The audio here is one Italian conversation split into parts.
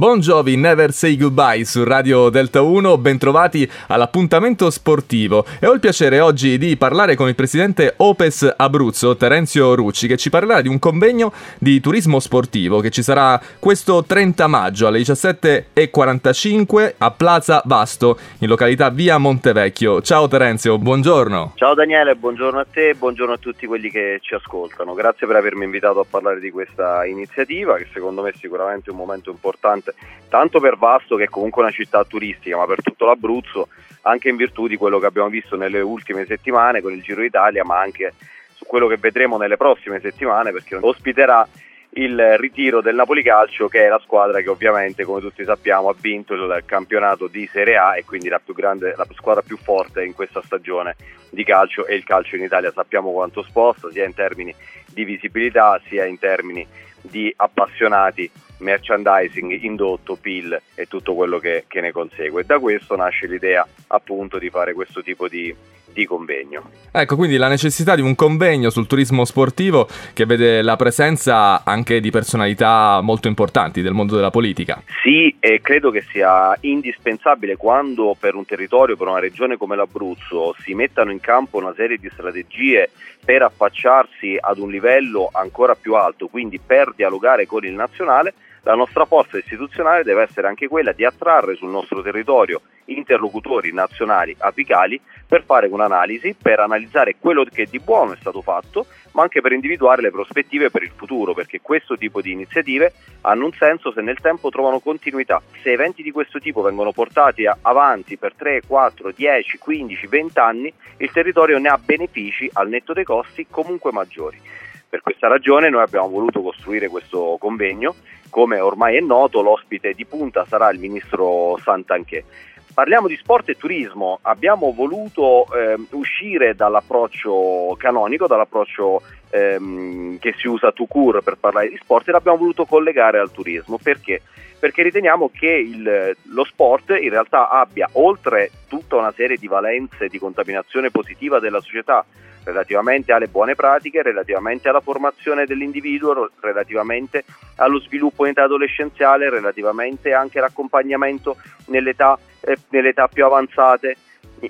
Buon Jovi, Never Say Goodbye su Radio Delta 1, bentrovati all'appuntamento sportivo e ho il piacere oggi di parlare con il presidente Opes Abruzzo, Terenzio Rucci, che ci parlerà di un convegno di turismo sportivo che ci sarà questo 30 maggio alle 17.45 a Plaza Vasto, in località via Montevecchio. Ciao Terenzio, buongiorno. Ciao Daniele, buongiorno a te e buongiorno a tutti quelli che ci ascoltano. Grazie per avermi invitato a parlare di questa iniziativa che secondo me è sicuramente un momento importante tanto per Vasto che è comunque una città turistica, ma per tutto l'Abruzzo, anche in virtù di quello che abbiamo visto nelle ultime settimane con il Giro d'Italia, ma anche su quello che vedremo nelle prossime settimane, perché ospiterà il ritiro del Napoli Calcio che è la squadra che ovviamente come tutti sappiamo ha vinto il campionato di Serie A e quindi la più grande, la squadra più forte in questa stagione di calcio e il calcio in Italia. Sappiamo quanto sposta sia in termini di visibilità sia in termini di appassionati merchandising, indotto, PIL e tutto quello che, che ne consegue. Da questo nasce l'idea appunto di fare questo tipo di, di convegno. Ecco, quindi la necessità di un convegno sul turismo sportivo che vede la presenza anche di personalità molto importanti del mondo della politica. Sì, e credo che sia indispensabile quando per un territorio, per una regione come l'Abruzzo, si mettano in campo una serie di strategie per affacciarsi ad un livello ancora più alto, quindi per dialogare con il nazionale, la nostra forza istituzionale deve essere anche quella di attrarre sul nostro territorio interlocutori nazionali apicali per fare un'analisi, per analizzare quello che di buono è stato fatto, ma anche per individuare le prospettive per il futuro, perché questo tipo di iniziative hanno un senso se nel tempo trovano continuità. Se eventi di questo tipo vengono portati avanti per 3, 4, 10, 15, 20 anni, il territorio ne ha benefici al netto dei costi comunque maggiori. Per questa ragione noi abbiamo voluto costruire questo convegno, come ormai è noto l'ospite di punta sarà il ministro Santanché. Parliamo di sport e turismo, abbiamo voluto eh, uscire dall'approccio canonico, dall'approccio ehm, che si usa to cure per parlare di sport e l'abbiamo voluto collegare al turismo. Perché? Perché riteniamo che il, lo sport in realtà abbia, oltre tutta una serie di valenze di contaminazione positiva della società, relativamente alle buone pratiche, relativamente alla formazione dell'individuo, relativamente allo sviluppo in età adolescenziale, relativamente anche all'accompagnamento nell'età, eh, nell'età più avanzate.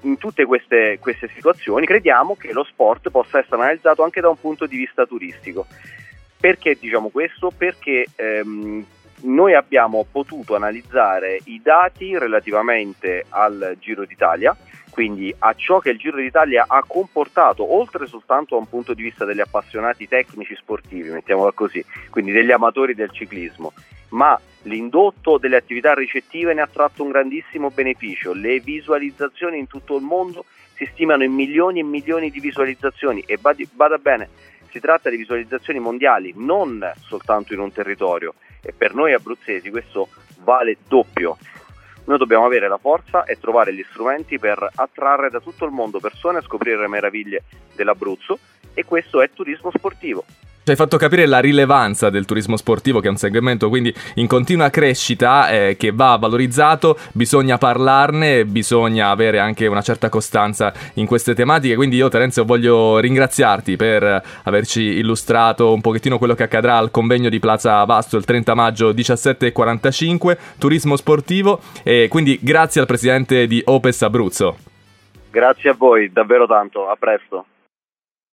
In tutte queste, queste situazioni crediamo che lo sport possa essere analizzato anche da un punto di vista turistico. Perché diciamo questo? Perché ehm, noi abbiamo potuto analizzare i dati relativamente al Giro d'Italia, quindi a ciò che il Giro d'Italia ha comportato, oltre soltanto da un punto di vista degli appassionati tecnici sportivi, mettiamola così, quindi degli amatori del ciclismo, ma l'indotto delle attività ricettive ne ha tratto un grandissimo beneficio. Le visualizzazioni in tutto il mondo si stimano in milioni e milioni di visualizzazioni e vada bene, si tratta di visualizzazioni mondiali, non soltanto in un territorio e per noi abruzzesi questo vale doppio. Noi dobbiamo avere la forza e trovare gli strumenti per attrarre da tutto il mondo persone a scoprire le meraviglie dell'Abruzzo e questo è turismo sportivo. Ci hai fatto capire la rilevanza del turismo sportivo, che è un segmento quindi in continua crescita, eh, che va valorizzato, bisogna parlarne, bisogna avere anche una certa costanza in queste tematiche. Quindi io, Terenzio, voglio ringraziarti per averci illustrato un pochettino quello che accadrà al convegno di Plaza Vasto il 30 maggio 17.45, turismo sportivo. E quindi grazie al presidente di Opes Abruzzo. Grazie a voi, davvero tanto, a presto.